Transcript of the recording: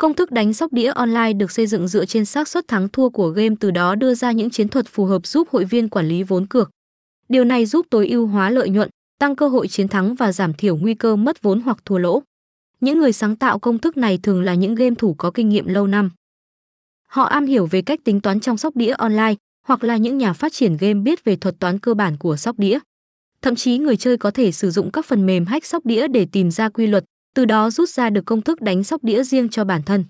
Công thức đánh sóc đĩa online được xây dựng dựa trên xác suất thắng thua của game từ đó đưa ra những chiến thuật phù hợp giúp hội viên quản lý vốn cược. Điều này giúp tối ưu hóa lợi nhuận, tăng cơ hội chiến thắng và giảm thiểu nguy cơ mất vốn hoặc thua lỗ. Những người sáng tạo công thức này thường là những game thủ có kinh nghiệm lâu năm. Họ am hiểu về cách tính toán trong sóc đĩa online hoặc là những nhà phát triển game biết về thuật toán cơ bản của sóc đĩa. Thậm chí người chơi có thể sử dụng các phần mềm hack sóc đĩa để tìm ra quy luật, từ đó rút ra được công thức đánh sóc đĩa riêng cho bản thân.